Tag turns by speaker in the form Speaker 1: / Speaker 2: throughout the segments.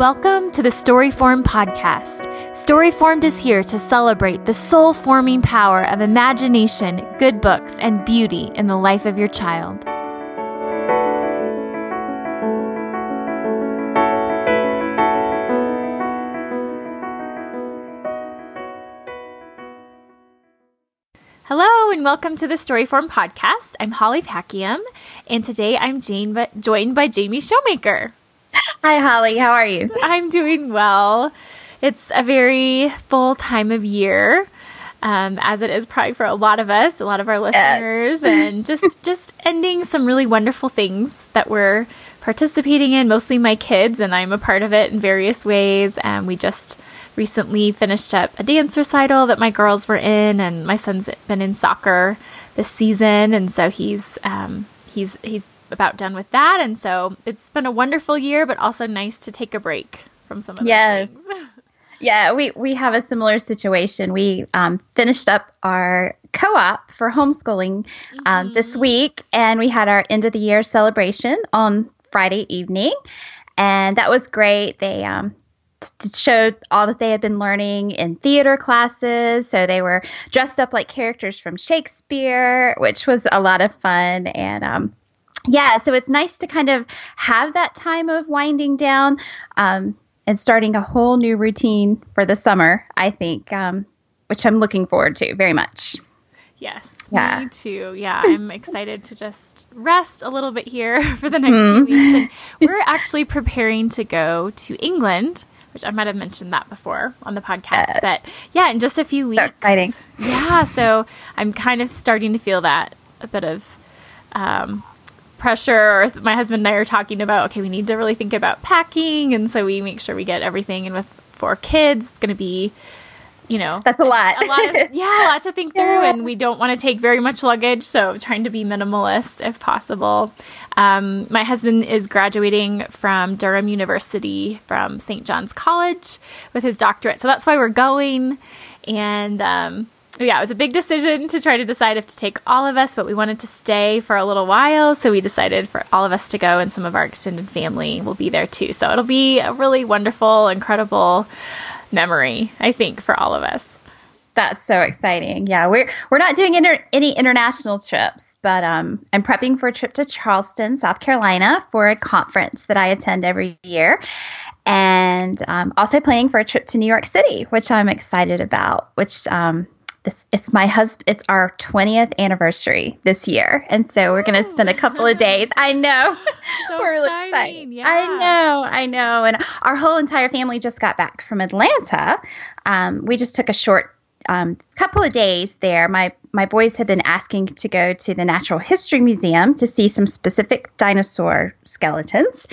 Speaker 1: Welcome to the Storyformed podcast. Storyformed is here to celebrate the soul forming power of imagination, good books, and beauty in the life of your child. Hello and welcome to the Storyformed podcast. I'm Holly Packiam, and today I'm Jane, joined by Jamie Showmaker.
Speaker 2: Hi, Holly. How are you?
Speaker 1: I'm doing well. It's a very full time of year, um, as it is probably for a lot of us, a lot of our listeners, yes. and just just ending some really wonderful things that we're participating in. Mostly my kids, and I'm a part of it in various ways. And we just recently finished up a dance recital that my girls were in, and my son's been in soccer this season, and so he's um, he's he's about done with that, and so it's been a wonderful year, but also nice to take a break from some of yes.
Speaker 2: yeah, we we have a similar situation. We um, finished up our co-op for homeschooling um, mm-hmm. this week, and we had our end of the year celebration on Friday evening, and that was great. They um, showed all that they had been learning in theater classes. So they were dressed up like characters from Shakespeare, which was a lot of fun. And um, yeah, so it's nice to kind of have that time of winding down um, and starting a whole new routine for the summer, I think, um, which I'm looking forward to very much.
Speaker 1: Yes, yeah. me too. Yeah, I'm excited to just rest a little bit here for the next mm. few weeks. And we're actually preparing to go to England which I might have mentioned that before on the podcast. Yes. But yeah, in just a few weeks. So
Speaker 2: exciting.
Speaker 1: Yeah, so I'm kind of starting to feel that a bit of um, pressure. My husband and I are talking about okay, we need to really think about packing, and so we make sure we get everything. And with four kids, it's going to be you know
Speaker 2: that's a lot
Speaker 1: a lot of yeah a lot to think through yeah. and we don't want to take very much luggage so trying to be minimalist if possible um, my husband is graduating from durham university from st john's college with his doctorate so that's why we're going and um, yeah, it was a big decision to try to decide if to take all of us, but we wanted to stay for a little while. So we decided for all of us to go, and some of our extended family will be there too. So it'll be a really wonderful, incredible memory, I think, for all of us.
Speaker 2: That's so exciting. Yeah, we're we're not doing inter- any international trips, but um, I'm prepping for a trip to Charleston, South Carolina, for a conference that I attend every year, and um, also planning for a trip to New York City, which I'm excited about. Which um, this it's my husband it's our 20th anniversary this year. And so we're going to spend a couple of days i know.
Speaker 1: So we're really excited. yeah.
Speaker 2: i know i know. And our whole entire family just got back from atlanta. Um, we just took a short um, couple of days there. My my boys have been asking to go to the natural history museum to see some specific dinosaur skeletons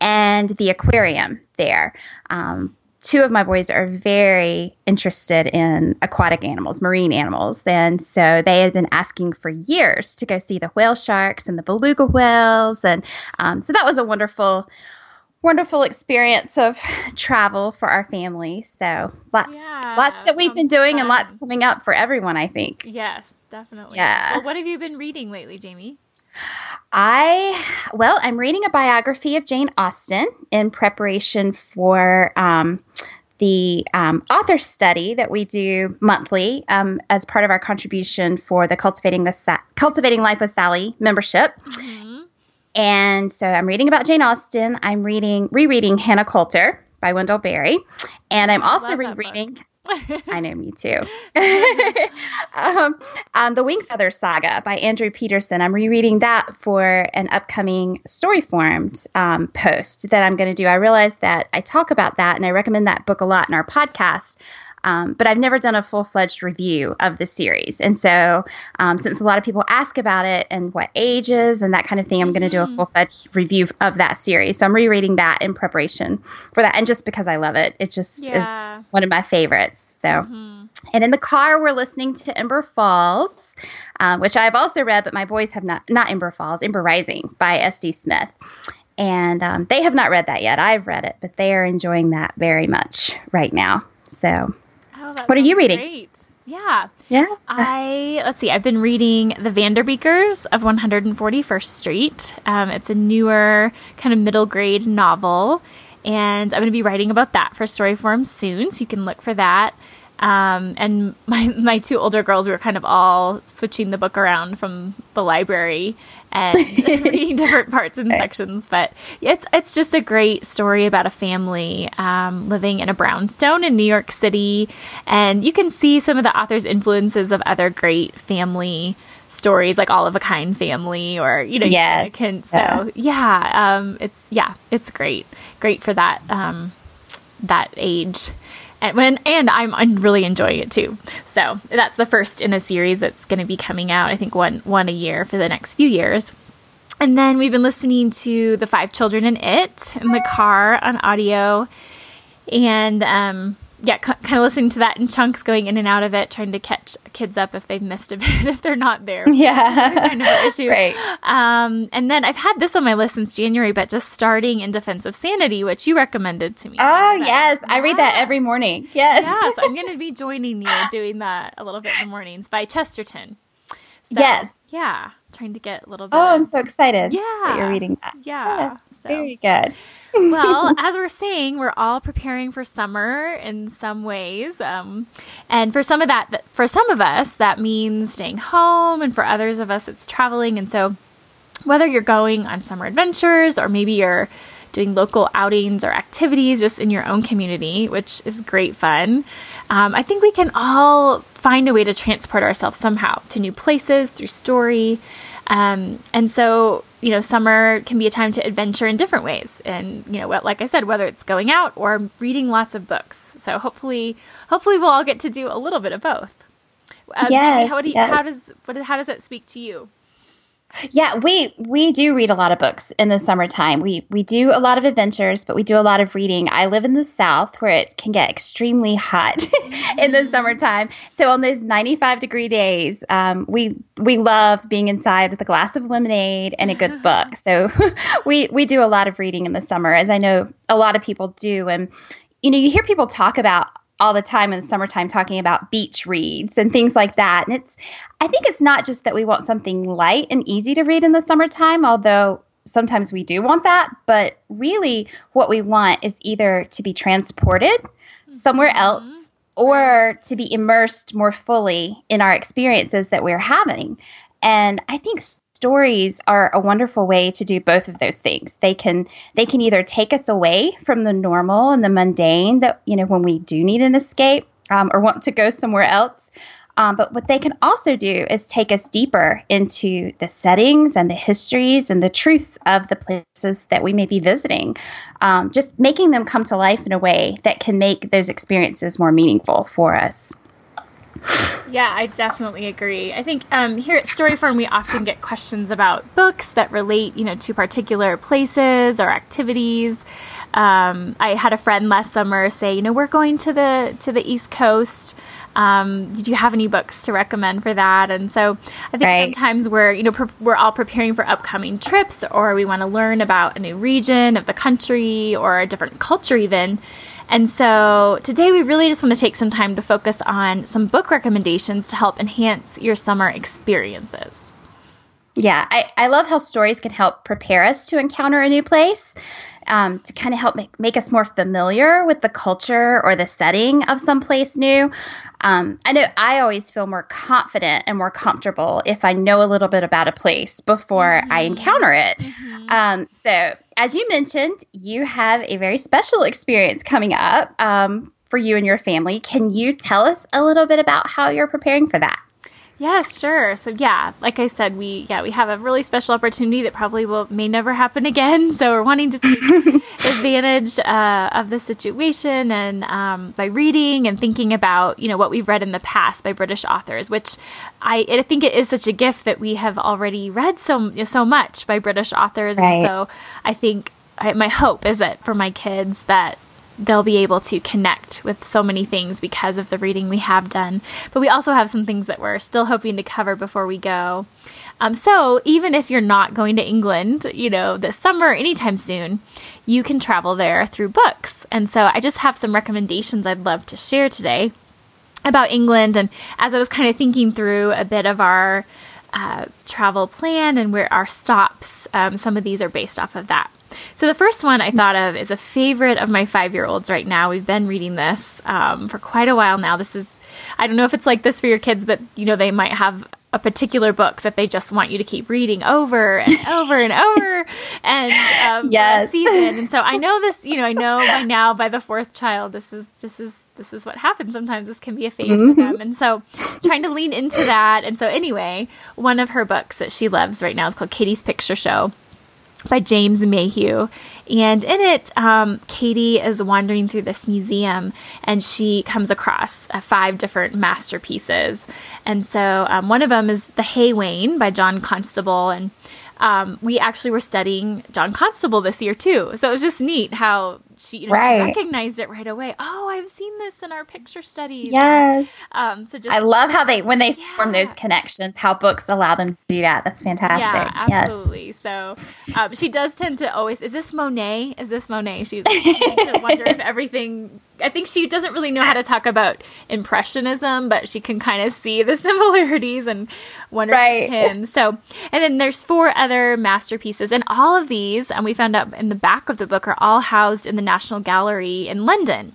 Speaker 2: and the aquarium there. Um, two of my boys are very interested in aquatic animals, marine animals. And so they had been asking for years to go see the whale sharks and the beluga whales. And um, so that was a wonderful, wonderful experience of travel for our family. So lots, yeah, lots that we've been doing fun. and lots coming up for everyone, I think.
Speaker 1: Yes, definitely. Yeah. Well, what have you been reading lately, Jamie?
Speaker 2: I, well, I'm reading a biography of Jane Austen in preparation for um, the um, author study that we do monthly um, as part of our contribution for the Cultivating the Sa- Cultivating Life with Sally membership. Mm-hmm. And so I'm reading about Jane Austen. I'm reading rereading Hannah Coulter by Wendell Berry, and I'm also rereading I know, me too. um, um, the Wingfeather Saga by Andrew Peterson. I'm rereading that for an upcoming Storyformed um, post that I'm going to do. I realize that I talk about that and I recommend that book a lot in our podcast. Um, but I've never done a full fledged review of the series. And so, um, since a lot of people ask about it and what ages and that kind of thing, I'm going to do a mm-hmm. full fledged review of that series. So, I'm rereading that in preparation for that. And just because I love it, it just yeah. is one of my favorites. So, mm-hmm. and in the car, we're listening to Ember Falls, um, which I've also read, but my boys have not, not Ember Falls, Ember Rising by S.D. Smith and um, they have not read that yet. I've read it, but they are enjoying that very much right now. So what are you reading?
Speaker 1: Great. Yeah.
Speaker 2: Yeah.
Speaker 1: I let's see. I've been reading The Vanderbeekers of 141st Street. Um, it's a newer kind of middle grade novel, and I'm going to be writing about that for Storyformed soon, so you can look for that. Um, and my my two older girls, we were kind of all switching the book around from the library and reading different parts and sections. But it's it's just a great story about a family um, living in a brownstone in New York City, and you can see some of the author's influences of other great family stories like all of a kind family or you know
Speaker 2: yes.
Speaker 1: can so yeah um it's yeah it's great great for that um that age and when and I'm really enjoying it too. So that's the first in a series that's going to be coming out. I think one one a year for the next few years. And then we've been listening to the Five Children in It in the car on audio, and um, yeah, c- kind of listening to that in chunks, going in and out of it, trying to catch kids up if they've missed a bit, if they're not there.
Speaker 2: Yeah,
Speaker 1: kind of an issue.
Speaker 2: right.
Speaker 1: Um, and then I've had this on my list since January, but just starting in Defense of Sanity, which you recommended to me.
Speaker 2: Oh yes, I read that every morning. Yes,
Speaker 1: yes, I'm going to be joining you doing that a little bit in the mornings by Chesterton.
Speaker 2: So, yes,
Speaker 1: yeah, trying to get a little bit.
Speaker 2: Oh, I'm so excited.
Speaker 1: Yeah,
Speaker 2: that you're reading that.
Speaker 1: Yeah, yeah
Speaker 2: so. very good
Speaker 1: well, as we're saying, we're all preparing for summer in some ways, um, and for some of that, for some of us, that means staying home, and for others of us, it's traveling. And so, whether you're going on summer adventures or maybe you're doing local outings or activities just in your own community, which is great fun. Um, I think we can all find a way to transport ourselves somehow to new places through story. Um, and so, you know, summer can be a time to adventure in different ways. And, you know, like I said, whether it's going out or reading lots of books. So hopefully, hopefully we'll all get to do a little bit of both.
Speaker 2: Um, yes, Jamie,
Speaker 1: how,
Speaker 2: do you, yes.
Speaker 1: how does what, how does that speak to you?
Speaker 2: Yeah, we we do read a lot of books in the summertime. We we do a lot of adventures, but we do a lot of reading. I live in the south where it can get extremely hot in the summertime. So on those 95 degree days, um, we we love being inside with a glass of lemonade and a good book. So we we do a lot of reading in the summer, as I know a lot of people do. And you know, you hear people talk about all the time in the summertime talking about beach reads and things like that. And it's, I think it's not just that we want something light and easy to read in the summertime, although sometimes we do want that, but really what we want is either to be transported somewhere mm-hmm. else or to be immersed more fully in our experiences that we're having. And I think stories are a wonderful way to do both of those things. They can they can either take us away from the normal and the mundane that you know when we do need an escape um, or want to go somewhere else. Um, but what they can also do is take us deeper into the settings and the histories and the truths of the places that we may be visiting, um, just making them come to life in a way that can make those experiences more meaningful for us.
Speaker 1: Yeah, I definitely agree. I think um, here at Storyformed, we often get questions about books that relate, you know, to particular places or activities. Um, I had a friend last summer say, you know, we're going to the to the East Coast. Um, did you have any books to recommend for that? And so I think right. sometimes we're, you know, pre- we're all preparing for upcoming trips, or we want to learn about a new region of the country or a different culture, even. And so today we really just want to take some time to focus on some book recommendations to help enhance your summer experiences.
Speaker 2: Yeah, I, I love how stories can help prepare us to encounter a new place, um, to kind of help make, make us more familiar with the culture or the setting of some place new. Um, I know I always feel more confident and more comfortable if I know a little bit about a place before mm-hmm. I encounter it. Mm-hmm. Um, so as you mentioned, you have a very special experience coming up um, for you and your family. Can you tell us a little bit about how you're preparing for that?
Speaker 1: Yes, sure. So yeah, like I said, we yeah we have a really special opportunity that probably will may never happen again. So we're wanting to take advantage uh, of the situation and um, by reading and thinking about you know what we've read in the past by British authors, which I, I think it is such a gift that we have already read so so much by British authors, right. and so I think I, my hope is that for my kids that they'll be able to connect with so many things because of the reading we have done. But we also have some things that we're still hoping to cover before we go. Um, so even if you're not going to England, you know, this summer, anytime soon, you can travel there through books. And so I just have some recommendations I'd love to share today about England. And as I was kind of thinking through a bit of our uh, travel plan and where our stops, um, some of these are based off of that. So the first one I thought of is a favorite of my five year olds right now. We've been reading this um, for quite a while now. This is, I don't know if it's like this for your kids, but you know, they might have a particular book that they just want you to keep reading over and over and over and um,
Speaker 2: yes.
Speaker 1: season. And so I know this, you know, I know by now by the fourth child, this is this is this is what happens sometimes. This can be a phase mm-hmm. for them. And so trying to lean into that. And so anyway, one of her books that she loves right now is called Katie's Picture Show by James Mayhew. And in it, um, Katie is wandering through this museum and she comes across uh, five different masterpieces. And so um, one of them is The Hay Wain by John Constable. And um, we actually were studying John Constable this year too. So it was just neat how she, you know, right. she recognized it right away. Oh, I've seen this in our picture studies.
Speaker 2: Yes.
Speaker 1: um, so
Speaker 2: just I love how they when they yeah. form those connections, how books allow them to do that. That's fantastic.
Speaker 1: Yeah, absolutely. Yes. So um, she does tend to always. Is this Monet? Is this Monet? She, she wonder if everything I think she doesn't really know how to talk about impressionism, but she can kind of see the similarities and wonder right. if it's him. So, and then there's four other masterpieces, and all of these, and we found out in the back of the book, are all housed in the National Gallery in London.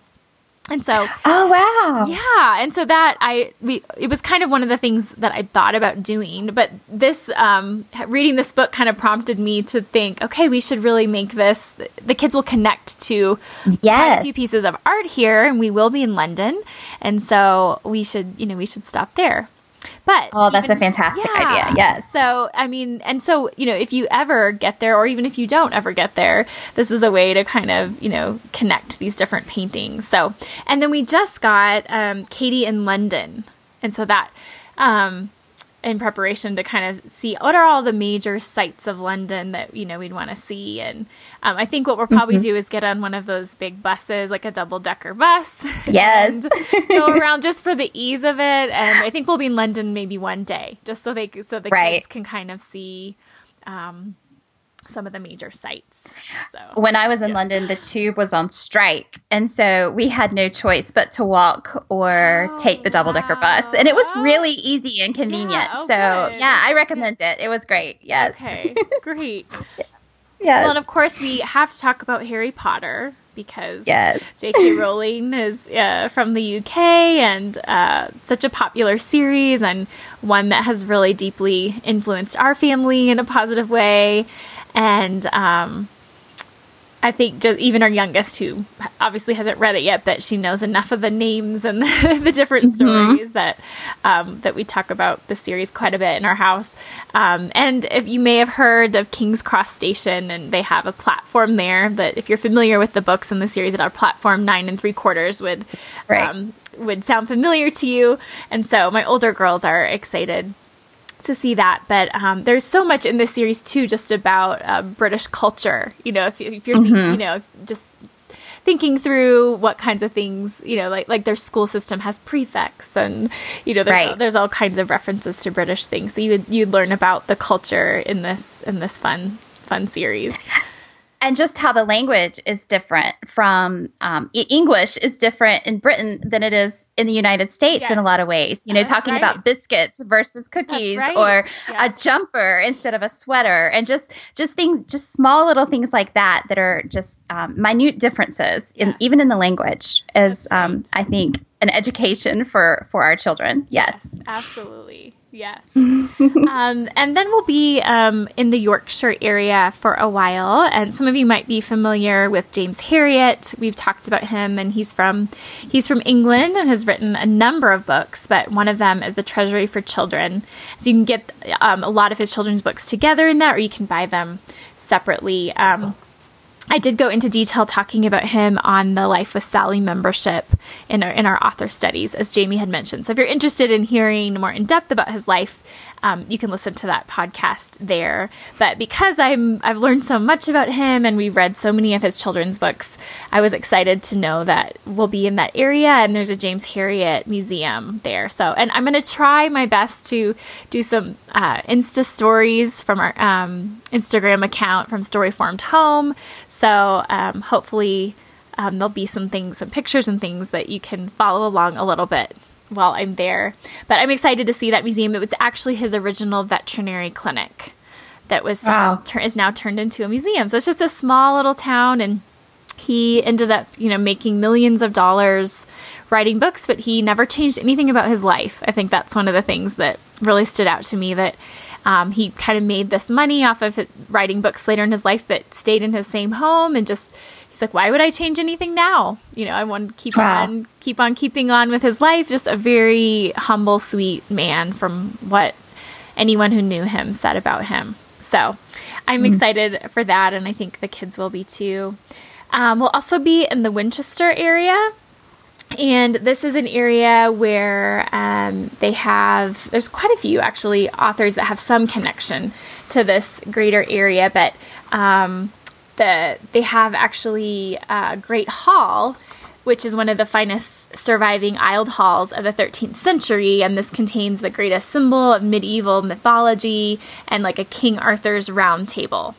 Speaker 1: And so,
Speaker 2: oh wow,
Speaker 1: yeah, and so that I we it was kind of one of the things that I thought about doing, but this um, reading this book kind of prompted me to think, okay, we should really make this. The kids will connect to
Speaker 2: yes.
Speaker 1: a few pieces of art here, and we will be in London, and so we should you know we should stop there. But
Speaker 2: oh, that's even, a fantastic yeah. idea. Yes.
Speaker 1: So, I mean, and so, you know, if you ever get there, or even if you don't ever get there, this is a way to kind of, you know, connect these different paintings. So, and then we just got um, Katie in London. And so that, um, in preparation to kind of see what are all the major sites of London that you know we'd want to see, and um, I think what we'll probably mm-hmm. do is get on one of those big buses, like a double decker bus.
Speaker 2: Yes,
Speaker 1: go around just for the ease of it, and I think we'll be in London maybe one day, just so they so the right. kids can kind of see. Um, some of the major sites. So
Speaker 2: when I was in yeah. London, the tube was on strike, and so we had no choice but to walk or oh, take the double decker wow. bus, and it was really easy and convenient. Yeah, oh, so good. yeah, I recommend it. It was great. Yes.
Speaker 1: Okay. Great. yeah. Well, and of course we have to talk about Harry Potter because
Speaker 2: yes.
Speaker 1: J.K. Rowling is uh, from the UK and uh, such a popular series and one that has really deeply influenced our family in a positive way and um, I think just even our youngest, who obviously hasn't read it yet, but she knows enough of the names and the, the different mm-hmm. stories that um, that we talk about the series quite a bit in our house. Um, and if you may have heard of King's Cross Station, and they have a platform there that, if you're familiar with the books in the series, that our platform nine and three quarters would right. um, would sound familiar to you. And so my older girls are excited to see that. But um, there's so much in this series too, just about uh, British culture. You know, if, if you're mm-hmm. you know, just thinking through what kinds of things, you know, like like their school system has prefects, and you know, there's right. all, there's all kinds of references to British things. So you would you learn about the culture in this in this fun fun series
Speaker 2: and just how the language is different from um, English is different in Britain than it is in the United States yes. in a lot of ways. You know, That's talking right. about biscuits versus cookies right. or yeah. a jumper instead of a sweater, and just just things, just small little things like that that are just um, minute differences in even in the language is, um, I think, an education for for our children. yes,
Speaker 1: absolutely. Yes. um, and then we'll be um, in the Yorkshire area for a while. And some of you might be familiar with James Herriot. We've talked about him, and he's from he's from England and has written a number of books. But one of them is The Treasury for Children. So you can get um, a lot of his children's books together in that, or you can buy them separately. Um, I did go into detail talking about him on the Life with Sally membership in our in our author studies, as Jamie had mentioned. So if you're interested in hearing more in depth about his life, um, you can listen to that podcast there. But because I'm I've learned so much about him and we've read so many of his children's books, I was excited to know that we'll be in that area and there's a James Herriot museum there. So and I'm going to try my best to do some uh, Insta stories from our um, Instagram account from Story Formed Home. So um, hopefully. Um, there'll be some things, some pictures and things that you can follow along a little bit while I'm there. But I'm excited to see that museum. It was actually his original veterinary clinic that was wow. um, is now turned into a museum. So it's just a small little town, and he ended up, you know, making millions of dollars writing books, but he never changed anything about his life. I think that's one of the things that really stood out to me that um, he kind of made this money off of writing books later in his life, but stayed in his same home and just he's like, why would I change anything now? You know, I want to keep wow. on, keep on keeping on with his life. Just a very humble, sweet man from what anyone who knew him said about him. So I'm mm excited for that, and I think the kids will be too. Um, we'll also be in the Winchester area. And this is an area where um, they have, there's quite a few actually authors that have some connection to this greater area, but um, the, they have actually a great hall, which is one of the finest surviving aisled halls of the 13th century. And this contains the greatest symbol of medieval mythology and like a King Arthur's round table.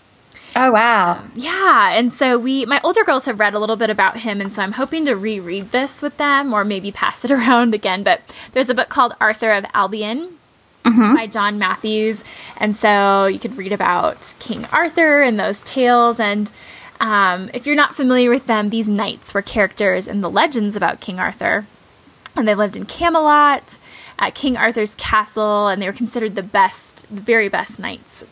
Speaker 2: Oh wow.
Speaker 1: Yeah, and so we my older girls have read a little bit about him and so I'm hoping to reread this with them or maybe pass it around again, but there's a book called Arthur of Albion mm-hmm. by John Matthews. And so you could read about King Arthur and those tales and um, if you're not familiar with them, these knights were characters in the legends about King Arthur. And they lived in Camelot, at King Arthur's castle, and they were considered the best, the very best knights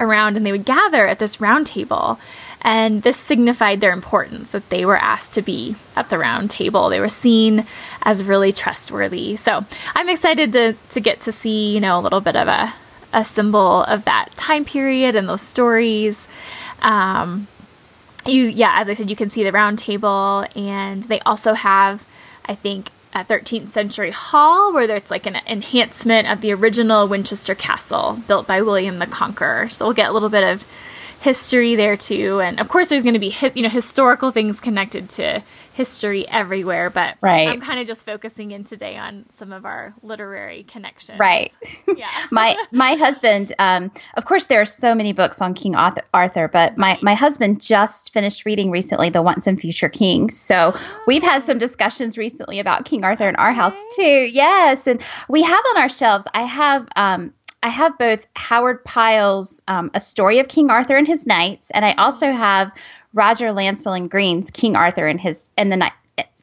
Speaker 1: around and they would gather at this round table. And this signified their importance that they were asked to be at the round table. They were seen as really trustworthy. So I'm excited to, to get to see, you know, a little bit of a, a symbol of that time period and those stories. Um, you, yeah, as I said, you can see the round table, and they also have, I think, a 13th century hall where there's like an enhancement of the original Winchester Castle built by William the Conqueror. So we'll get a little bit of history there too, and of course there's going to be you know historical things connected to history everywhere. But right. I'm kind of just focusing in today on some of our literary connections.
Speaker 2: Right. Yeah. my my husband, um, of course, there are so many books on King Arthur, but my my husband just finished reading recently the Once and Future King. So oh. we've had some discussions recently about King Arthur in our house too. Yes, and we have on our shelves. I have um, I have both Howard Pyle's um, A Story of King Arthur and His Knights, and I also have Roger Lancelyn Green's King Arthur and his and the night.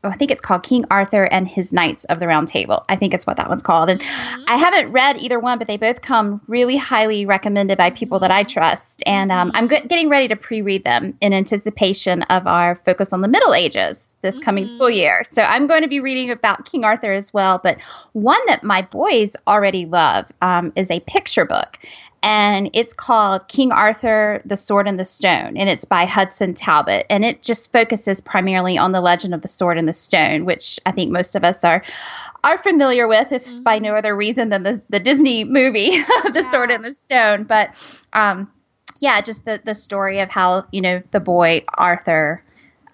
Speaker 2: I think it's called King Arthur and His Knights of the Round Table. I think it's what that one's called. And mm-hmm. I haven't read either one, but they both come really highly recommended by people that I trust. And um, I'm g- getting ready to pre read them in anticipation of our focus on the Middle Ages this mm-hmm. coming school year. So I'm going to be reading about King Arthur as well. But one that my boys already love um, is a picture book and it's called King Arthur, the Sword and the Stone, and it's by Hudson Talbot. And it just focuses primarily on the legend of the sword and the stone, which I think most of us are are familiar with, if mm-hmm. by no other reason than the, the Disney movie, The yeah. Sword and the Stone. But um, yeah, just the, the story of how, you know, the boy Arthur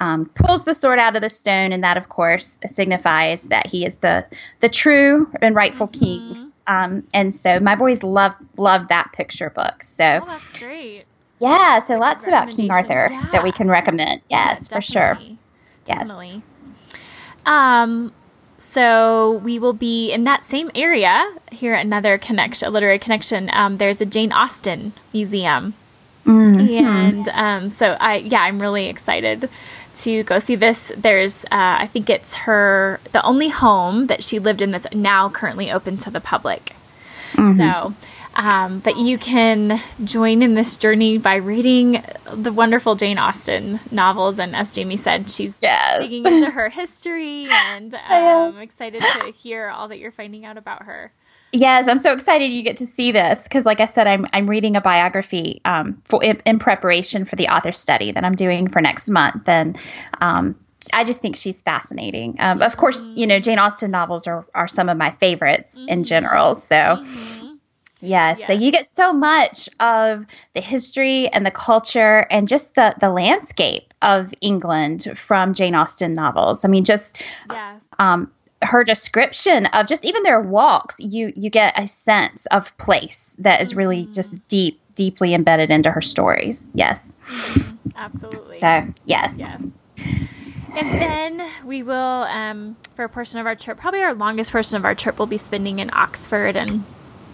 Speaker 2: um, pulls the sword out of the stone, and that, of course, signifies that he is the the true and rightful mm-hmm. king um, and so my boys love love that picture book. So
Speaker 1: oh, that's great.
Speaker 2: Yeah, so lots about King Arthur yeah. that we can recommend. Yes, yeah, for sure. Definitely.
Speaker 1: Yes. Um, so we will be in that same area here. Another connection, a literary connection. Um, there's a Jane Austen museum, mm-hmm. and um, so I yeah, I'm really excited to go see this. There's, uh, I think it's her, the only home that she lived in that's now currently open to the public. Mm-hmm. So, um, but you can join in this journey by reading the wonderful Jane Austen novels. And as Jamie said, she's yes. digging into her history, and I'm um, excited to hear all that you're finding out about her.
Speaker 2: Yes, I'm so excited you get to see this because, like I said, I'm I'm reading a biography um, for in, in, preparation for the author study that I'm doing for next month, and um, I just think she's fascinating. Um, of course, you know Jane Austen novels are are some of my favorites mm-hmm. in general. So. Mm-hmm. Yes. yes. So you get so much of the history and the culture and just the the landscape of England from Jane Austen novels. I mean, just yes. um, her description of just even their walks, you you get a sense of place that is really mm-hmm. just deep, deeply embedded into her stories. Yes,
Speaker 1: mm-hmm. absolutely.
Speaker 2: So yes,
Speaker 1: yes. And then we will, um, for a portion of our trip, probably our longest portion of our trip, we'll be spending in Oxford, and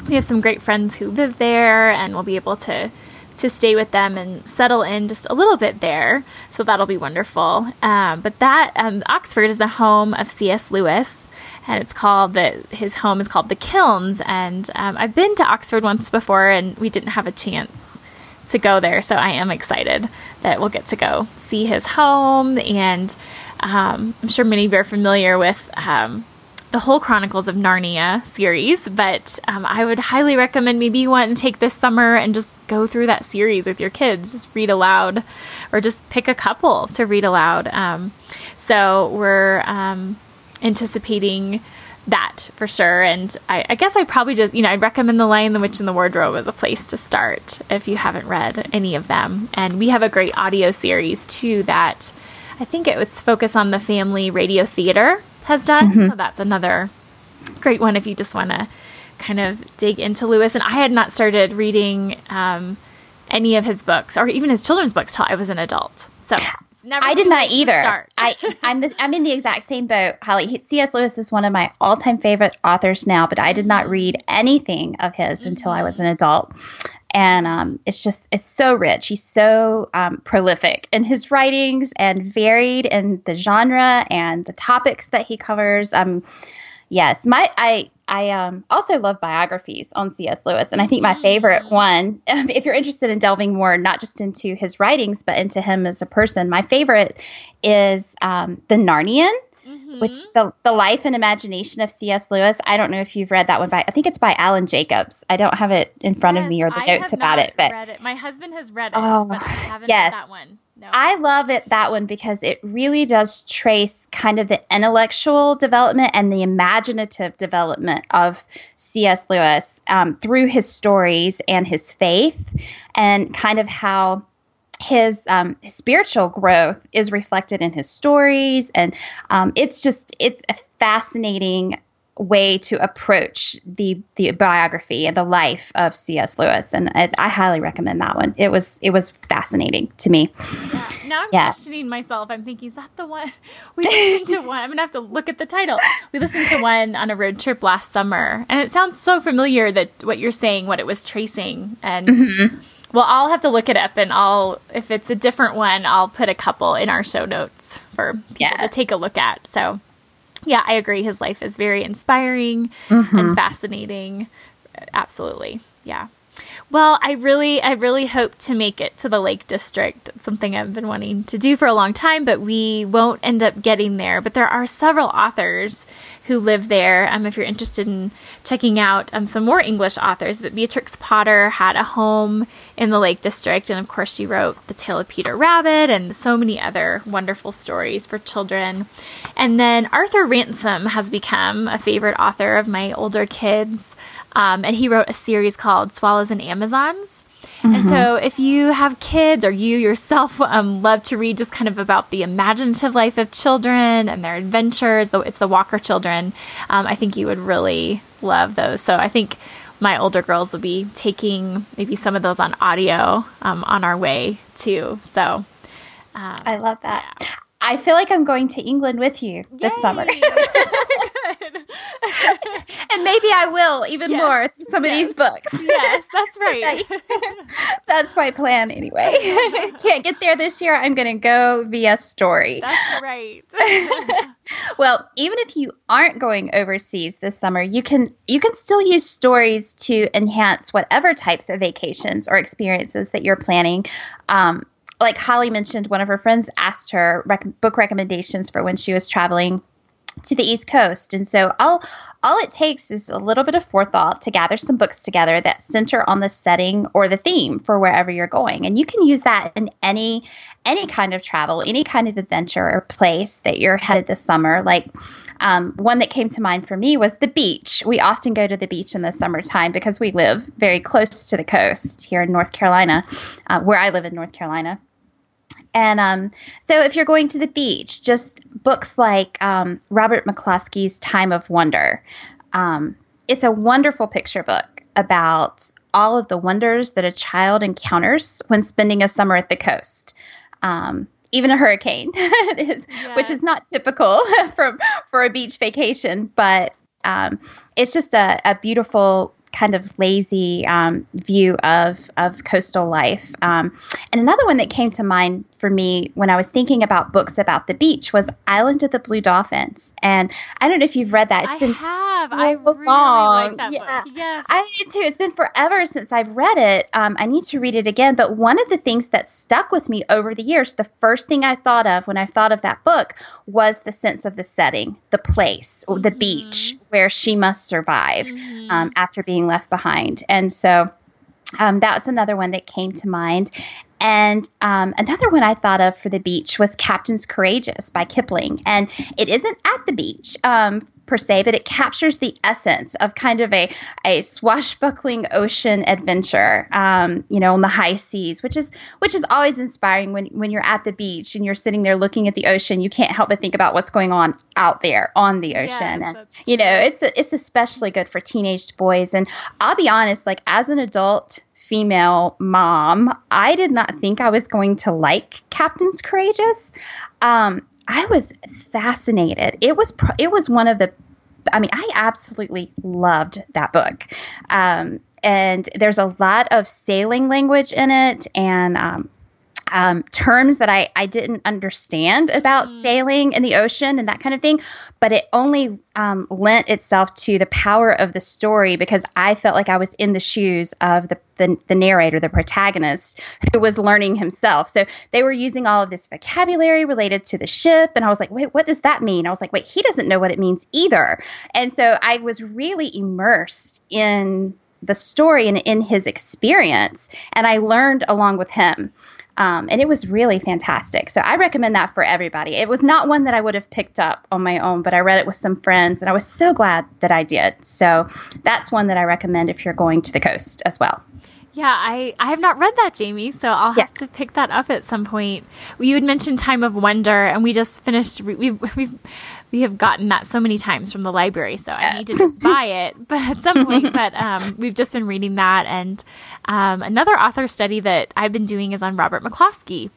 Speaker 1: we have some great friends who live there, and we'll be able to to stay with them and settle in just a little bit there. So that'll be wonderful. Um, but that um, Oxford is the home of C.S. Lewis, and it's called that his home is called the Kilns. And um, I've been to Oxford once before, and we didn't have a chance to go there. So I am excited that we'll get to go see his home. And um, I'm sure many of you are familiar with um, the whole Chronicles of Narnia series, but um, I would highly recommend maybe you want to take this summer and just go through that series with your kids. Just read aloud or just pick a couple to read aloud. Um, so we're um, anticipating that for sure. And I, I, guess I probably just, you know, I'd recommend The Lion, the Witch, and the Wardrobe as a place to start if you haven't read any of them. And we have a great audio series too that I think it was focused on the family radio theater has done. Mm-hmm. So that's another great one if you just want to kind of dig into Lewis. And I had not started reading um, any of his books or even his children's books till I was an adult. So
Speaker 2: I did not either. I I'm the, I'm in the exact same boat, Holly. C.S. Lewis is one of my all time favorite authors now, but I did not read anything of his mm-hmm. until I was an adult and um, it's just it's so rich. He's so um, prolific in his writings and varied in the genre and the topics that he covers. Um, yes, my I I um, also love biographies on C.S. Lewis, and I think my favorite mm. one, if you're interested in delving more not just into his writings but into him as a person, my favorite is um, the Narnian mm-hmm. which the the life and imagination of C.S. Lewis. I don't know if you've read that one by. I think it's by Alan Jacobs. I don't have it in front yes, of me or the I notes about it, but
Speaker 1: it. my husband has read it, oh, but I haven't yes. read that one.
Speaker 2: No. I love it that one because it really does trace kind of the intellectual development and the imaginative development of C.S. Lewis um, through his stories and his faith, and kind of how his, um, spiritual growth is reflected in his stories and um, it's just it's a fascinating way to approach the the biography and the life of C.S. Lewis, and I, I highly recommend that one. It was it was fascinating to me.
Speaker 1: Yeah. Now I'm yeah. questioning myself. I'm thinking, is that the one we listened to? One I'm gonna have to look at the title. We listened to one on a road trip last summer, and it sounds so familiar that what you're saying, what it was tracing, and. Mm-hmm well, I'll have to look it up, and I'll if it's a different one, I'll put a couple in our show notes for people yes. to take a look at. So, yeah, I agree. His life is very inspiring mm-hmm. and fascinating. Absolutely, yeah. Well, I really, I really hope to make it to the Lake District. It's something I've been wanting to do for a long time, but we won't end up getting there. But there are several authors who live there. Um, if you're interested in checking out um, some more English authors, but Beatrix Potter had a home in the Lake District, and of course, she wrote The Tale of Peter Rabbit and so many other wonderful stories for children. And then Arthur Ransome has become a favorite author of my older kids. Um, and he wrote a series called Swallows and Amazons. Mm-hmm. And so, if you have kids or you yourself um, love to read just kind of about the imaginative life of children and their adventures, it's the Walker children, um, I think you would really love those. So, I think my older girls will be taking maybe some of those on audio um, on our way too. So,
Speaker 2: um, I love that. Yeah. I feel like I'm going to England with you this Yay. summer. and maybe I will even yes. more through some yes. of these books.
Speaker 1: Yes, that's right.
Speaker 2: that's my plan anyway. Can't get there this year. I'm going to go via story.
Speaker 1: That's right.
Speaker 2: well, even if you aren't going overseas this summer, you can you can still use stories to enhance whatever types of vacations or experiences that you're planning. Um, like Holly mentioned, one of her friends asked her rec- book recommendations for when she was traveling to the East Coast. And so all all it takes is a little bit of forethought to gather some books together that center on the setting or the theme for wherever you're going. And you can use that in any any kind of travel, any kind of adventure or place that you're headed this summer. Like um, one that came to mind for me was the beach. We often go to the beach in the summertime because we live very close to the coast here in North Carolina, uh, where I live in North Carolina. And um, so, if you're going to the beach, just books like um, Robert McCloskey's Time of Wonder. Um, it's a wonderful picture book about all of the wonders that a child encounters when spending a summer at the coast. Um, even a hurricane, is, yes. which is not typical for, for a beach vacation, but um, it's just a, a beautiful kind of lazy um, view of of coastal life. Um, and another one that came to mind for me when I was thinking about books about the beach was Island of the Blue Dolphins. And I don't know if you've read that. It's
Speaker 1: I
Speaker 2: been
Speaker 1: have.
Speaker 2: so
Speaker 1: I really
Speaker 2: long.
Speaker 1: like that
Speaker 2: yeah.
Speaker 1: book. Yes.
Speaker 2: I did too. It's been forever since I've read it. Um, I need to read it again. But one of the things that stuck with me over the years, the first thing I thought of when I thought of that book was the sense of the setting, the place, or the beach where she must survive
Speaker 1: Mhm.
Speaker 2: um, after being left behind. And so um, that's another one that came to mind. And um, another one I thought of for the beach was Captains Courageous by Kipling. And it isn't at the beach um, per se, but it captures the essence of kind of a, a swashbuckling ocean adventure, um, you know, on the high seas, which is which is always inspiring when, when you're at the beach and you're sitting there looking at the ocean. You can't help but think about what's going on out there on the ocean.
Speaker 1: Yes,
Speaker 2: and you know, it's it's especially good for teenage boys. And I'll be honest, like as an adult female mom, I did not think I was going to like Captains Courageous. Um, I was fascinated. It was pro- it was one of the I mean, I absolutely loved that book. Um, and there's a lot of sailing language in it and um, um, terms that I, I didn't understand about
Speaker 1: Mm.
Speaker 2: sailing in the ocean and that kind of thing. But it only um, lent itself to the power of the story because I felt like I was in the shoes of the, the, the narrator, the protagonist, who was learning himself. So they were using all of this vocabulary related to the ship. And I was like, wait, what does that mean? I was like, wait, he doesn't know what it means either. And so I was really immersed in the story and in his experience. And I learned along with him. Um, and it was really fantastic. So I recommend that for everybody. It was not one that I would have picked up on my own, but I read it with some friends and I was so glad that I did. So that's one that I recommend if you're going to the coast as well.
Speaker 1: Yeah, I, I have not read that, Jamie, so I'll have
Speaker 2: Yeah.
Speaker 1: to pick that up at some point. You had mentioned Time of Wonder, and we just finished. We've we've we have gotten that so many times from the library, so I need to just buy it. But at some point, but um, we've just been reading that, and um, another author study that I've been doing is on Robert McCloskey.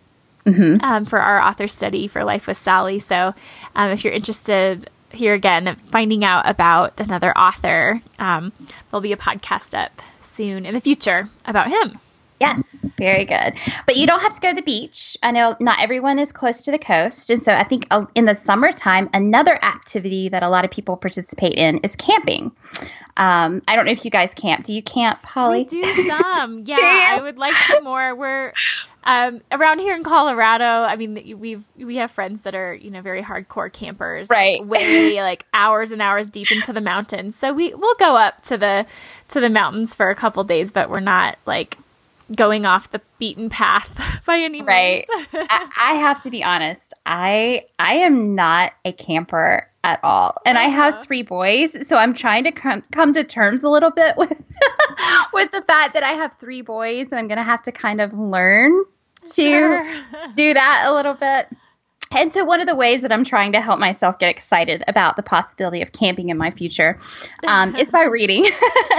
Speaker 1: Um, for our author study for Life with Sally. So, um, if you're interested here again, finding out about another author, um, there'll be a podcast up soon in the future about him.
Speaker 2: Yes, very good. But you don't have to go to the beach. I know not everyone is close to the coast. And so I think uh, in the summertime, another activity that a lot of people participate in is camping. Um, I don't know if you guys camp. Do you camp, Holly?
Speaker 1: We do some. Yeah? I would like some more. We're um, around here in Colorado. I mean, we've we have friends that are you know very hardcore campers, like,
Speaker 2: Right.
Speaker 1: way like hours and hours deep into the mountains. So we we'll go up to the to the mountains for a couple days, but we're not like going off the beaten path by any means.
Speaker 2: Right. I, I have to be honest. I I am not a camper at all, and I
Speaker 1: Uh-huh.
Speaker 2: have three boys, so I'm trying to come come to terms a little bit with with the fact that I have three boys, and I'm gonna have to kind of learn to
Speaker 1: Sure.
Speaker 2: do that a little bit. And so, one of the ways that I'm trying to help myself get excited about the possibility of camping in my future um, is by reading.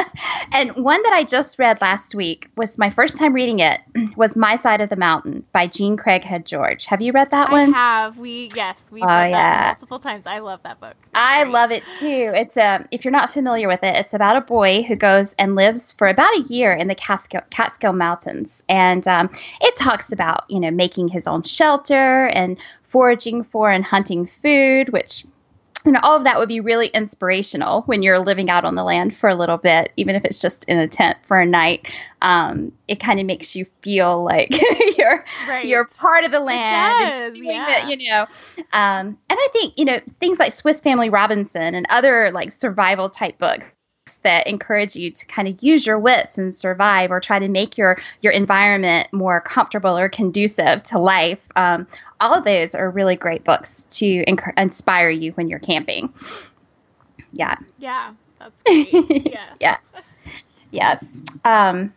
Speaker 2: and one that I just read last week was my first time reading it was My Side of the Mountain by Jean Craighead George. Have you read that
Speaker 1: I
Speaker 2: one?
Speaker 1: have. We yes, we've
Speaker 2: Oh,
Speaker 1: read that
Speaker 2: yeah.
Speaker 1: multiple times. I love that book.
Speaker 2: I
Speaker 1: great.
Speaker 2: love it too. It's a if you're not familiar with it, it's about a boy who goes and lives for about a year in the Catskill, Catskill Mountains, and um, it talks about you know making his own shelter and foraging for and hunting food, which you know all of that would be really inspirational when you're living out on the land for a little bit, even if it's just in a tent for a night. Um, it kind of makes you feel like you're
Speaker 1: Right.
Speaker 2: you're part of the land and
Speaker 1: does,
Speaker 2: doing
Speaker 1: yeah.
Speaker 2: the, you know um, and i think you know things like swiss family robinson and other like survival type books that encourage you to kind of use your wits and survive or try to make your your environment more comfortable or conducive to life um, all of those are really great books to enc- inspire you when you're camping yeah
Speaker 1: Yeah, that's great. Yeah.
Speaker 2: yeah. Yeah. Um,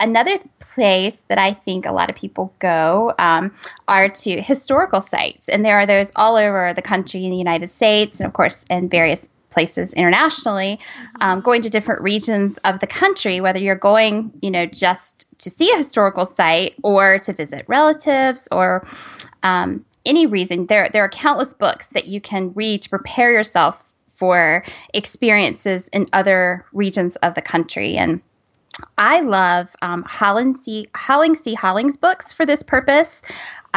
Speaker 2: another place that I think a lot of people go um, are to historical sites. And there are those all over the country in the United States and, of course, in various places internationally, um, going to different regions of the country, whether you're going, you know, just to see a historical site or to visit relatives or um, any reason. There, there are countless books that you can read to prepare yourself for experiences in other regions of the country. And I love um, Holling C. Holling C. Holling's books for this purpose.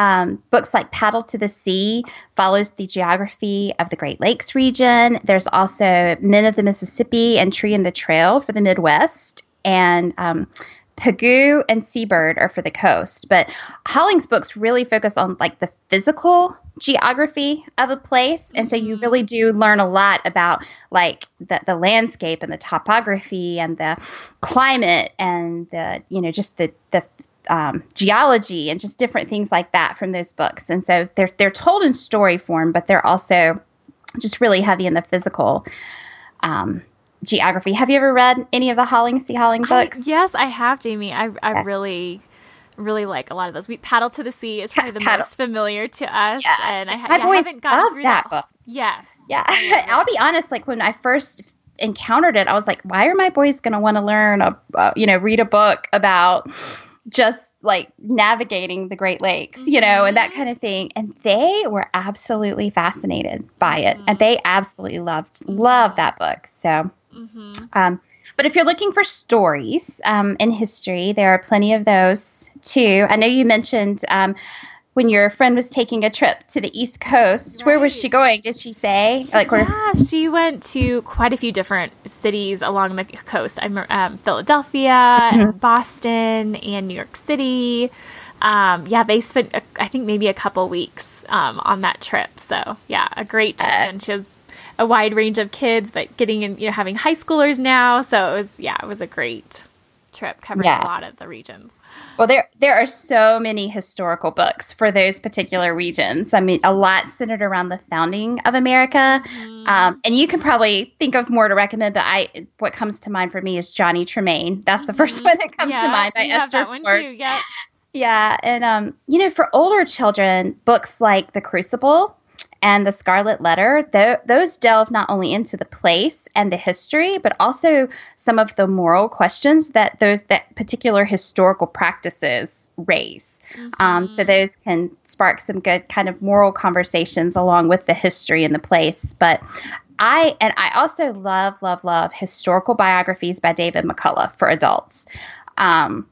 Speaker 2: Um, books like Paddle to the Sea follows the geography of the Great Lakes region. There's also Men of the Mississippi and Tree in the Trail for the Midwest. And um, Pagoo and Seabird are for the coast. But Holling's books really focus on like the physical geography of a place. And so you mm-hmm. really do learn a lot about like the, the landscape and the topography and the climate and the, you know, just the, the um, geology and just different things like that from those books. And so they're, they're told in story form, but they're also just really heavy in the physical um, geography. Have you ever read any of the Holling C. Holling books?
Speaker 1: I, yes, I have, Jamie. I, I yeah. really really like a lot of those. We paddle to the sea is probably the paddle. most familiar to us, yeah. and I,
Speaker 2: I've always haven't gotten through that, that book.
Speaker 1: Yes,
Speaker 2: yeah. I'll be honest. Like when I first encountered it, I was like, "Why are my boys going to want to learn a, uh, you know, read a book about just like navigating the Great Lakes, you know, and that mm-hmm. kind of thing?" And they were absolutely fascinated by it, mm-hmm. and they absolutely loved loved that book. So. Mm-hmm. Um, but if you're looking for stories um, in history, there are plenty of those too. I know you mentioned um, when your friend was taking a trip to the East Coast. Right. Where was she going? Did she say?
Speaker 1: She, like, where? Yeah, she went to quite a few different cities along the coast. I'm um, Philadelphia, mm-hmm. and Boston, and New York City. Um, yeah, they spent, I think, maybe a couple weeks um, on that trip. So, yeah, a great trip. Uh, and she has a wide range of kids, but getting in, you know, having high schoolers now. So it was, yeah, it was a great trip covering yeah. a lot of the regions.
Speaker 2: Well, there there are so many historical books for those particular regions. I mean, a lot centered around the founding of America, mm. um, and you can probably think of more to recommend. But I, what comes to mind for me is Johnny Tremain. That's the 1st mm-hmm. one that comes
Speaker 1: yeah,
Speaker 2: to mind by Esther
Speaker 1: Forbes. Yeah.
Speaker 2: Yeah, and um, you know, for older children, books like The Crucible and the Scarlet Letter, th- those delve not only into the place and the history, but also some of the moral questions that those that particular historical practices raise. Mm-hmm. Um, so those can spark some good kind of moral conversations along with the history and the place. But I and I also love, love, love historical biographies by David McCullough for adults. Um,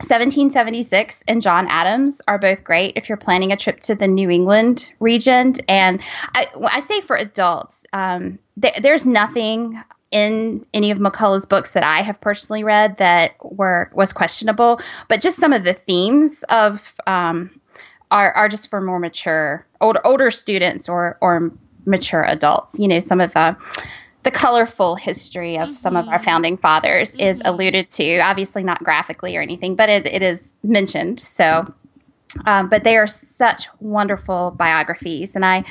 Speaker 2: 1776 and John Adams are both great if you're planning a trip to the New England region. And I, I say for adults, um, th- there's nothing in any of McCullough's books that I have personally read that were was questionable, but just some of the themes of um, are are just for more mature older older students or or mature adults. You know, some of the the colorful history of mm-hmm. some of our mm-hmm. founding fathers mm-hmm. is alluded to, obviously not graphically or anything, but it, it is mentioned. So, um, but they are such wonderful biographies, and I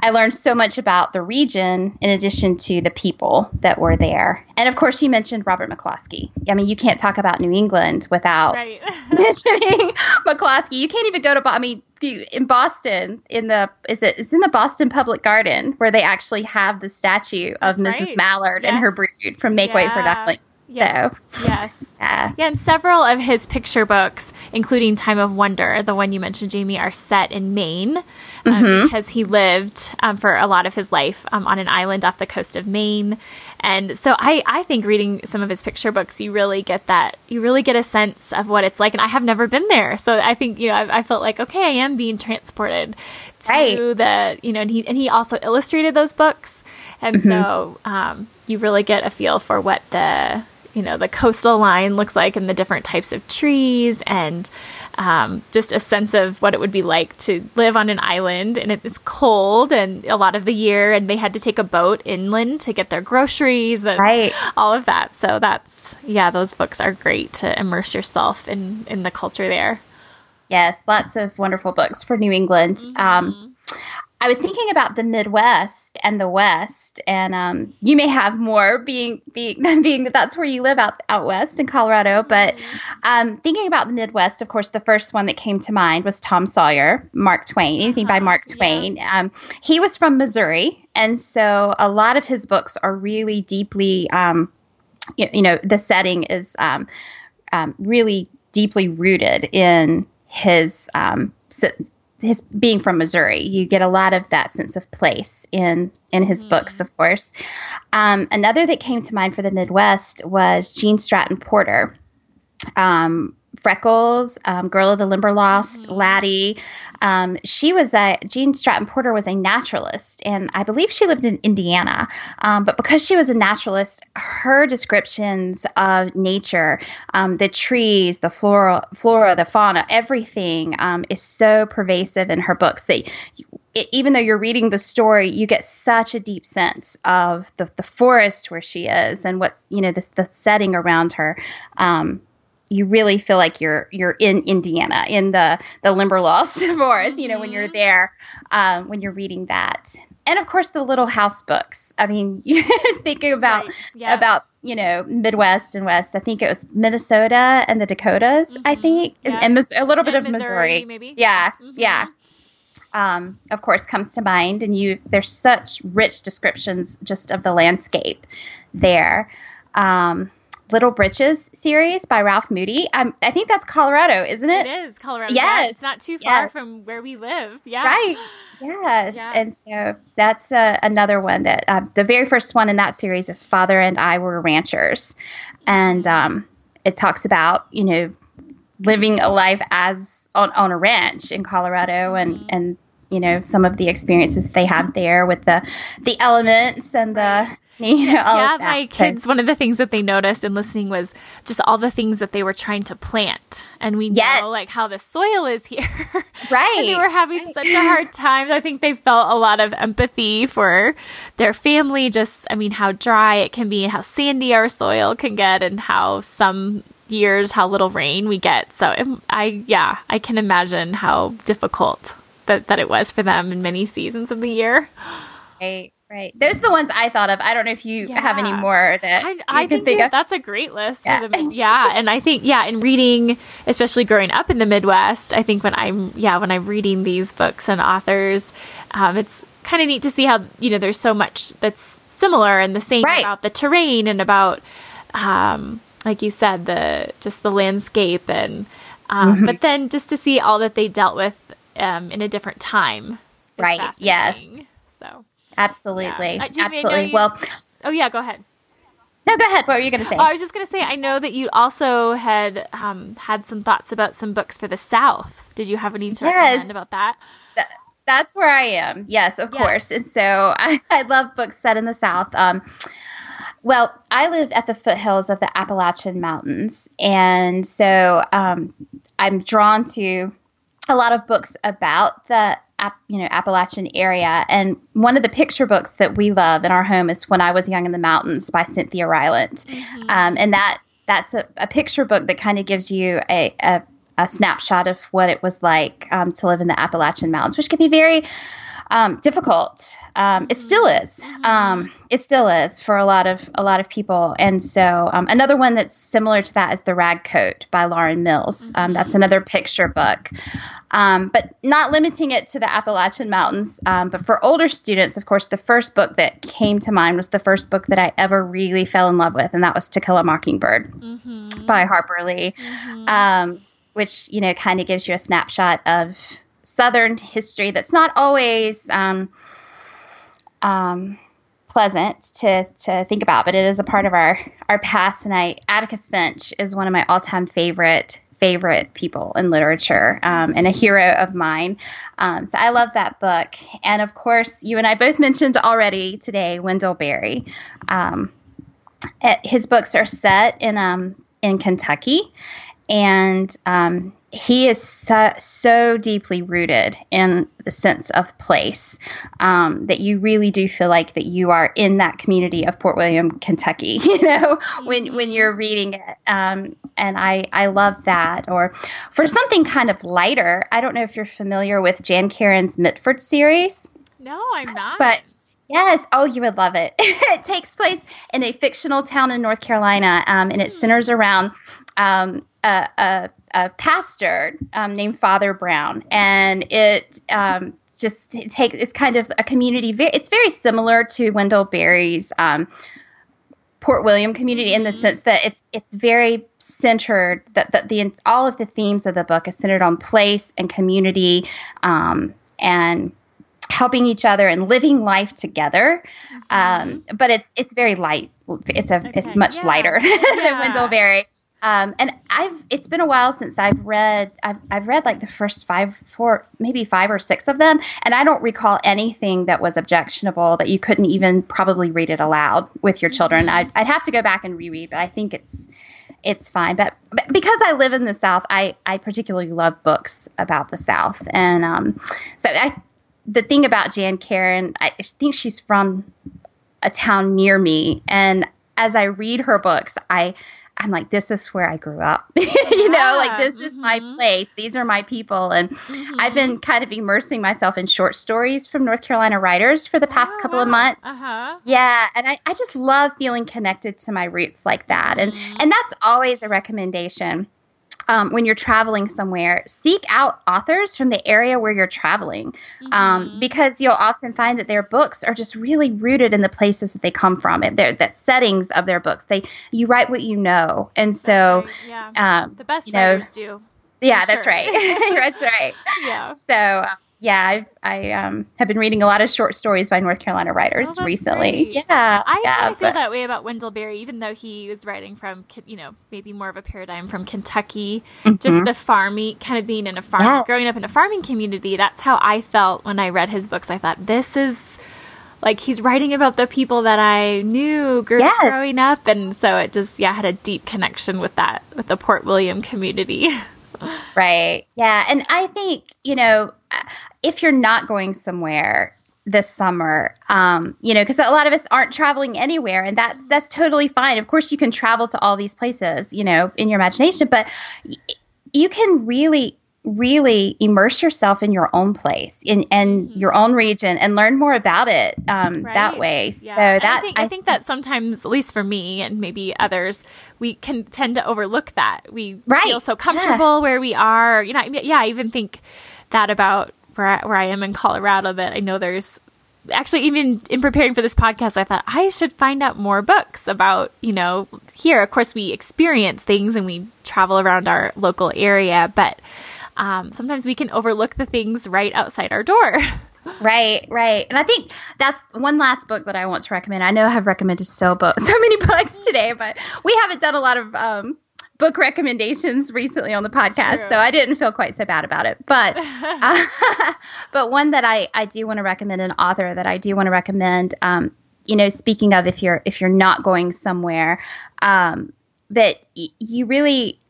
Speaker 2: I learned so much about the region in addition to the people that were there. And of course, you mentioned Robert McCloskey. I mean, you can't talk about New England without right. mentioning McCloskey. You can't even go to, I mean, in Boston, in the is it it's in the Boston Public Garden where they actually have the statue of That's Mrs. Right. Mallard yes. and her brood from Make yeah. Way for Ducklings.
Speaker 1: Yeah.
Speaker 2: So
Speaker 1: yes, yeah, yeah, and several of his picture books, including Time of Wonder, the one you mentioned, Jamie, are set in Maine mm-hmm. because he lived um, for a lot of his life um, on an island off the coast of Maine, and so I, I think reading some of his picture books, you really get that, you really get a sense of what it's like. And I have never been there. So I think, you know, I, I felt like, okay, I am being transported to right. the, you know, and he, and he also illustrated those books. And mm-hmm. so um, you really get a feel for what the, you know, the coastal line looks like and the different types of trees and um, just a sense of what it would be like to live on an island and it's cold and a lot of the year and they had to take a boat inland to get their groceries and right. all of that so that's yeah those books are great to immerse yourself in in the culture there
Speaker 2: yes lots of wonderful books for new england mm-hmm. um, I was thinking about the Midwest and the West, and um, you may have more being being being that that's where you live out out west in Colorado. But um, thinking about the Midwest, of course, the first one that came to mind was Tom Sawyer, Mark Twain. Anything uh-huh. by Mark Twain. Yeah. Um, he was from Missouri, and so a lot of his books are really deeply, um, you, you, know, the setting is um, um, really deeply rooted in his his being from Missouri. You get a lot of that sense of place in in his mm. books, of course. Um, another that came to mind for the Midwest was Gene Stratton Porter. Um, Freckles, um, Girl of the Limberlost, mm-hmm. Laddie. Um, she was a Gene Stratton Porter was a naturalist, and I believe she lived in Indiana. Um, but because she was a naturalist, her descriptions of nature, um, the trees, the flora, flora, the fauna, everything um, is so pervasive in her books that. it, even though you're reading the story, you get such a deep sense of the, the forest where she is and what's you know the, the setting around her. Um, you really feel like you're you're in Indiana in the the Limberlost forest. You know when you're mm-hmm. there, um, when you're reading that, and of course the Little House books. I mean, you thinking about right. yeah. about you know Midwest and West. I think it was Minnesota and the Dakotas. Mm-hmm. I think, yeah. and, and, a little bit and of Missouri, Missouri, maybe. Yeah, mm-hmm. yeah. Um, of course, comes to mind, and you there's such rich descriptions just of the landscape there. Um, Little Britches series by Ralph Moody. Um, I think that's Colorado, isn't it?
Speaker 1: It is Colorado. Yes, yeah, it's not too far yes. from where we live. Yeah,
Speaker 2: right. Yes, yeah. and so that's uh, another one that uh, the very first one in that series is Father and I were ranchers, and um, it talks about you know living a life as on, on a ranch in Colorado and mm-hmm. and you know some of the experiences they have there with the the elements and the
Speaker 1: You know, yeah, my kids, one of the things that they noticed in listening was just all the things that they were trying to plant. And we yes. know like how the soil is here.
Speaker 2: Right.
Speaker 1: and they were having right. such a hard time. I think they felt a lot of empathy for their family, just, I mean, how dry it can be, and how sandy our soil can get, and how some years, how little rain we get. So I, yeah, I can imagine how difficult that, that it was for them in many seasons of the year.
Speaker 2: Right. Right. Those are the ones I thought of. I don't know if you yeah. have any more that I, I think, think
Speaker 1: that's a great list. Yeah. The, yeah. And I think, yeah, in reading, especially growing up in the Midwest, I think when I'm, yeah, when I'm reading these books and authors, um, it's kind of neat to see how, you know, there's so much that's similar and the same right. about the terrain and about, um, like you said, the, just the landscape and, um, mm-hmm. but then just to see all that they dealt with, um, in a different time.
Speaker 2: Right. Yes.
Speaker 1: So.
Speaker 2: Absolutely. Yeah. Absolutely. Well,
Speaker 1: oh yeah, go ahead.
Speaker 2: No, go ahead. What were you going to say?
Speaker 1: Oh, I was just going to say, I know that you also had um, had some thoughts about some books for the South. Did you have any to yes. recommend about that?
Speaker 2: Th- that's where I am. Yes, of yes. course. And so I, I, love books set in the South. Um, well, I live at the foothills of the Appalachian Mountains, and so um, I'm drawn to a lot of books about the you know Appalachian area. And one of the picture books that we love in our home is When I Was Young in the Mountains by Cynthia Rylant, mm-hmm. um, and that that's a, a picture book that kind of gives you a, a, a snapshot of what it was like um, to live in the Appalachian Mountains, which can be very um, difficult. Um, it still is. Um, it still is for a lot of a lot of people. And so um, another one that's similar to that is the Rag Coat by Lauren Mills. Um, that's another picture book, um, but not limiting it to the Appalachian Mountains. but for older students, of course, the first book that came to mind was the first book that I ever really fell in love with, and that was To Kill a Mockingbird mm-hmm. by Harper Lee. Mm-hmm. which you know kind of gives you a snapshot of Southern history that's not always um, um, pleasant to to think about, but it is a part of our our past. And I Atticus Finch is one of my all time favorite favorite people in literature um, and a hero of mine. Um, so I love that book. And of course, you and I both mentioned already today Wendell Berry. Um, eh, his books are set in um, in Kentucky, and um, he is so, so, deeply rooted in the sense of place um, that you really do feel like that you are in that community of Port William, Kentucky. You know, when when you're reading it, um, and I I love that. Or for something kind of lighter, I don't know if you're familiar with Jan Karon's Mitford series.
Speaker 1: No, I'm not.
Speaker 2: But Yes. Oh, you would love it. it takes place in a fictional town in North Carolina, um, and it centers around um, a, a, a, pastor um, named Father Brown, and it um, just takes it's kind of a community. It's very similar to Wendell Berry's um, Port William community in the mm-hmm. sense that it's it's very centered that the, the, all of the themes of the book is centered on place and community um, and helping each other and living life together. Mm-hmm. Um, but it's it's very light. It's a okay. it's much yeah. lighter than Wendell Berry. Um, and I've it's been a while since I've read I've I've read like the first five four maybe five or six of them, and I don't recall anything that was objectionable that you couldn't even probably read it aloud with your children. Mm-hmm. I'd, I'd have to go back and reread, but I think it's it's fine. But, but because I live in the South, I I particularly love books about the South, and um, so I the thing about Jan Karon, I think she's from a town near me, and as I read her books, I I'm like, this is where I grew up. you yeah. know, like this mm-hmm. is my mm-hmm. place. These are my people. And mm-hmm. I've been kind of immersing myself in short stories from North Carolina writers for the past oh, couple of months. Uh-huh. Yeah. And I, I just love feeling connected to my roots like that. And mm-hmm. and that's always a recommendation um, when you're traveling somewhere, seek out authors from the area where you're traveling um, mm-hmm. because you'll often find that their books are just really rooted in the places that they come from. And they're that settings of their books. They you write what you know, and so
Speaker 1: right. yeah, um, the best writers know, do.
Speaker 2: Yeah, that's sure. right. that's right. Yeah. So. Yeah, I, I um, have been reading a lot of short stories by North Carolina writers oh, recently. Great. Yeah,
Speaker 1: I
Speaker 2: yeah,
Speaker 1: kind of feel that way about Wendell Berry, even though he was writing from, you know, maybe more of a paradigm from Kentucky. Mm-hmm. Just the farming, kind of being in a farm, yes. growing up in a farming community. That's how I felt when I read his books. I thought this is like he's writing about the people that I knew grew, yes. growing up, and so it just yeah had a deep connection with that with the Port William community.
Speaker 2: right. Yeah, and I think you know if you're not going somewhere this summer um, you know because a lot of us aren't traveling anywhere and that's that's totally fine of course you can travel to all these places you know in your imagination but y- you can really really immerse yourself in your own place in and mm-hmm. your own region and learn more about it um, right. that way. Yeah. So that
Speaker 1: I think, I, I think that sometimes, at least for me and maybe others, we can tend to overlook that. We right. feel so comfortable yeah. where we are. You know, yeah, I even think that about where I, where I am in Colorado that I know there's actually even in preparing for this podcast i thought i should find out more books about you know here of course we experience things and we travel around our local area but um, sometimes we can overlook the things right outside our door.
Speaker 2: Right right. And i think that's one last book that i want to recommend. I know i have recommended so bo- so many books today but we haven't done a lot of um, book recommendations recently on the podcast, so I didn't feel quite so bad about it. But uh, but one that I I do want to recommend an author that I do want to recommend. Um, you know, speaking of if you're if you're not going somewhere, um, that y- you really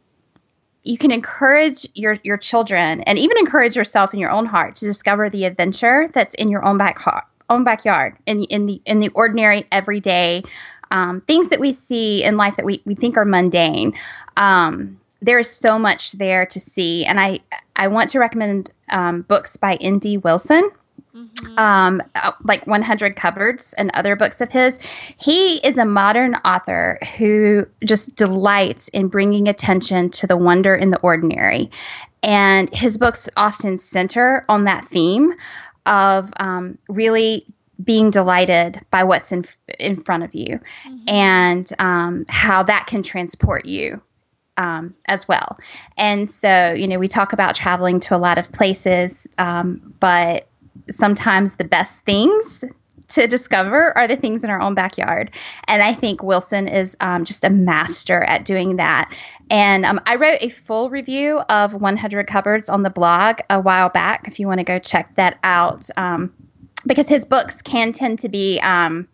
Speaker 2: you can encourage your your children and even encourage yourself in your own heart to discover the adventure that's in your own back own backyard in in the in the ordinary everyday um, things that we see in life that we, we think are mundane. Um, there is so much there to see, and I I want to recommend um, books by N.D. Wilson. Mm-hmm. Um, uh, like 100 Cupboards and other books of his. He is a modern author who just delights in bringing attention to the wonder in the ordinary. And his books often center on that theme of um, really being delighted by what's in in front of you, mm-hmm. and um, how that can transport you um, as well. And so, you know, we talk about traveling to a lot of places, um, but sometimes the best things to discover are the things in our own backyard. And I think Wilson is um, just a master at doing that. And um, I wrote a full review of 100 Cupboards on the blog a while back. If you want to go check that out. Um, because his books can tend to be um,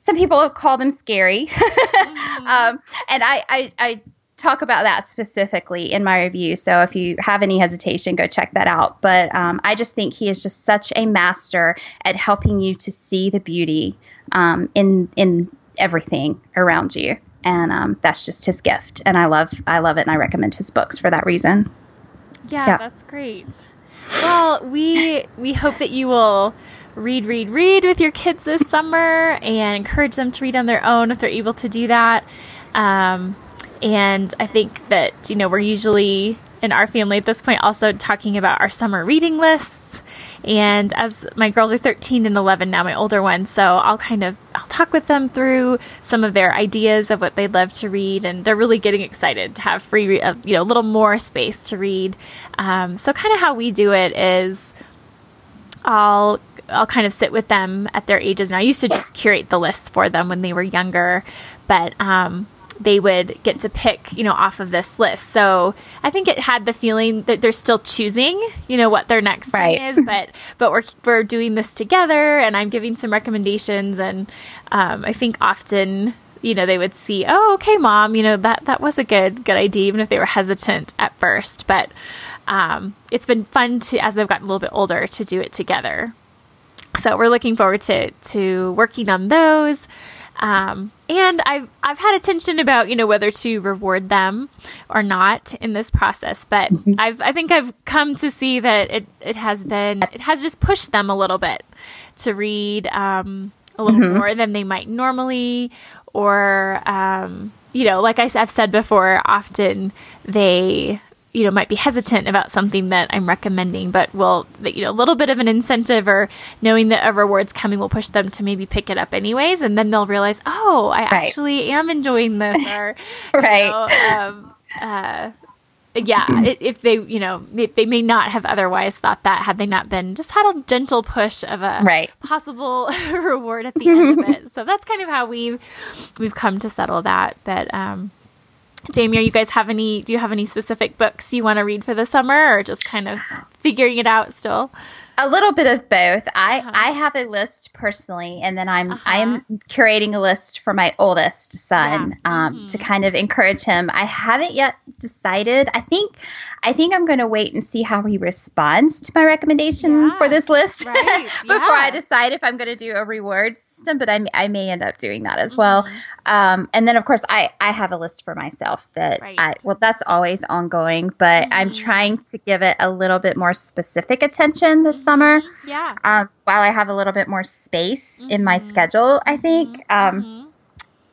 Speaker 2: some people call them scary. Mm-hmm. um, and I, I, I talk about that specifically in my review. So if you have any hesitation go check that out. But um, i just think he is just such a master at helping you to see the beauty um, in in everything around you. And um, that's just his gift. And i love i love it and i recommend his books for that reason.
Speaker 1: Yeah, yeah. that's great. Well we we hope that you will read, read, read with your kids this summer and encourage them to read on their own if they're able to do that. Um, and I think that, you know, we're usually in our family at this point also talking about our summer reading lists. And as my girls are 13 and 11 now, my older ones, so I'll kind of I'll talk with them through some of their ideas of what they'd love to read, and they're really getting excited to have free, uh, you know, a little more space to read. Um, so kind of how we do it is, I'll I'll kind of sit with them at their ages. And I used to just curate the lists for them when they were younger, but um, they would get to pick, you know, off of this list. So I think it had the feeling that they're still choosing, you know, what their next right. thing is, but but we're we're doing this together, and I'm giving some recommendations, and um, I think often. You know, they would see, oh, okay, mom, you know, that, that was a good, good idea, even if they were hesitant at first. But um, it's been fun to, as they've gotten a little bit older, to do it together. So we're looking forward to, to working on those. Um, and I've I've had a tension about you know whether to reward them or not in this process, but mm-hmm. I've I think I've come to see that it it has been it has just pushed them a little bit to read um, a little mm-hmm. more than they might normally, or um, you know, like I, I've said before, often they you know might be hesitant about something that I'm recommending, but will you know a little bit of an incentive or knowing that a reward's coming will push them to maybe pick it up anyways, and then they'll realize, oh, I right. actually am enjoying this, or right. Know, um, uh, yeah, if they, you know, they may not have otherwise thought that had they not been just had a gentle push of a right. possible reward at the end of it. So that's kind of how we've we've come to settle that. But um, Jamie, are you guys have any? Do you have any specific books you want to read for the summer, or just kind of figuring it out still?
Speaker 2: A little bit of both. I uh-huh. I have a list personally, and then I'm uh-huh. I am curating a list for my oldest son yeah. um, mm-hmm. to kind of encourage him. I haven't yet decided. I think I think I'm going to wait and see how he responds to my recommendation yeah. for this list right. before yeah. I decide if I'm going to do a reward system. But I, I may end up doing that as mm-hmm. well. Um, and then, of course, I, I have a list for myself that right. I, well, that's always ongoing, but mm-hmm. I'm trying to give it a little bit more specific attention this summer.
Speaker 1: Mm-hmm. Yeah.
Speaker 2: Um, while I have a little bit more space in my mm-hmm. schedule, I think. Mm-hmm. Um,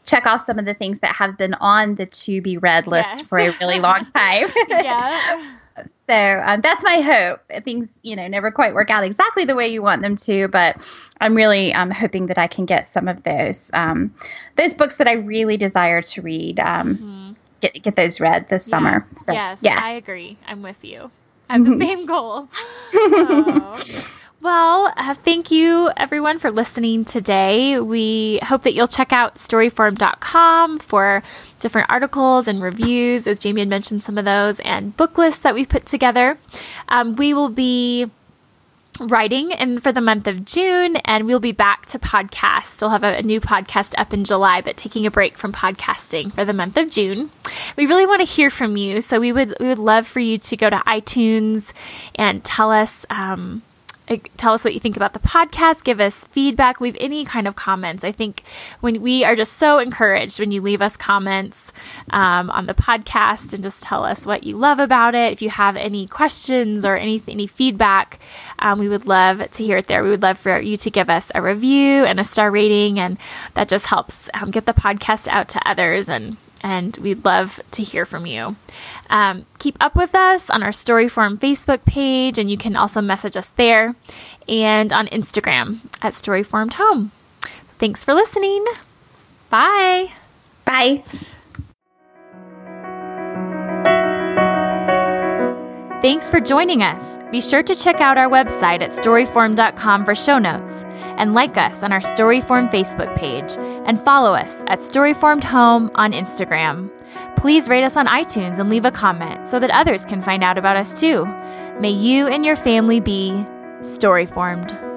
Speaker 2: check off some of the things that have been on the to be read list yes. for a really long time. yeah. So um, that's my hope. Things, you know, never quite work out exactly the way you want them to, but I'm really um, hoping that I can get some of those um, those books that I really desire to read. Um, mm-hmm. Get get those read this yeah. summer.
Speaker 1: So, yes, yeah, I agree. I'm with you. I have the same goal. oh. Well, uh, thank you everyone for listening today. We hope that you'll check out storyformed.com for different articles and reviews, as Jamie had mentioned some of those, and book lists that we've put together. Um, we will be writing and for the month of June and we'll be back to podcast. Still have a, a, new podcast up in July, but taking a break from podcasting for the month of June. We really want to hear from you, so we would we would love for you to go to iTunes and tell us um, tell us what you think about the podcast, give us feedback, leave any kind of comments. I think when we are just so encouraged when you leave us comments um, on the podcast and just tell us what you love about it. If you have any questions or any any feedback, um, we would love to hear it there. We would love for you to give us a review and a star rating, and that just helps um, get the podcast out to others and and we'd love to hear from you. Um, keep up with us on our Storyformed Facebook page, and you can also message us there and on Instagram at Storyformed Home. Thanks for listening. Bye.
Speaker 2: Bye.
Speaker 1: Thanks for joining us. Be sure to check out our website at storyformed.com for show notes and like us on our Storyformed Facebook page and follow us at Storyformed Home on Instagram. Please rate us on iTunes and leave a comment so that others can find out about us too. May you and your family be Storyformed.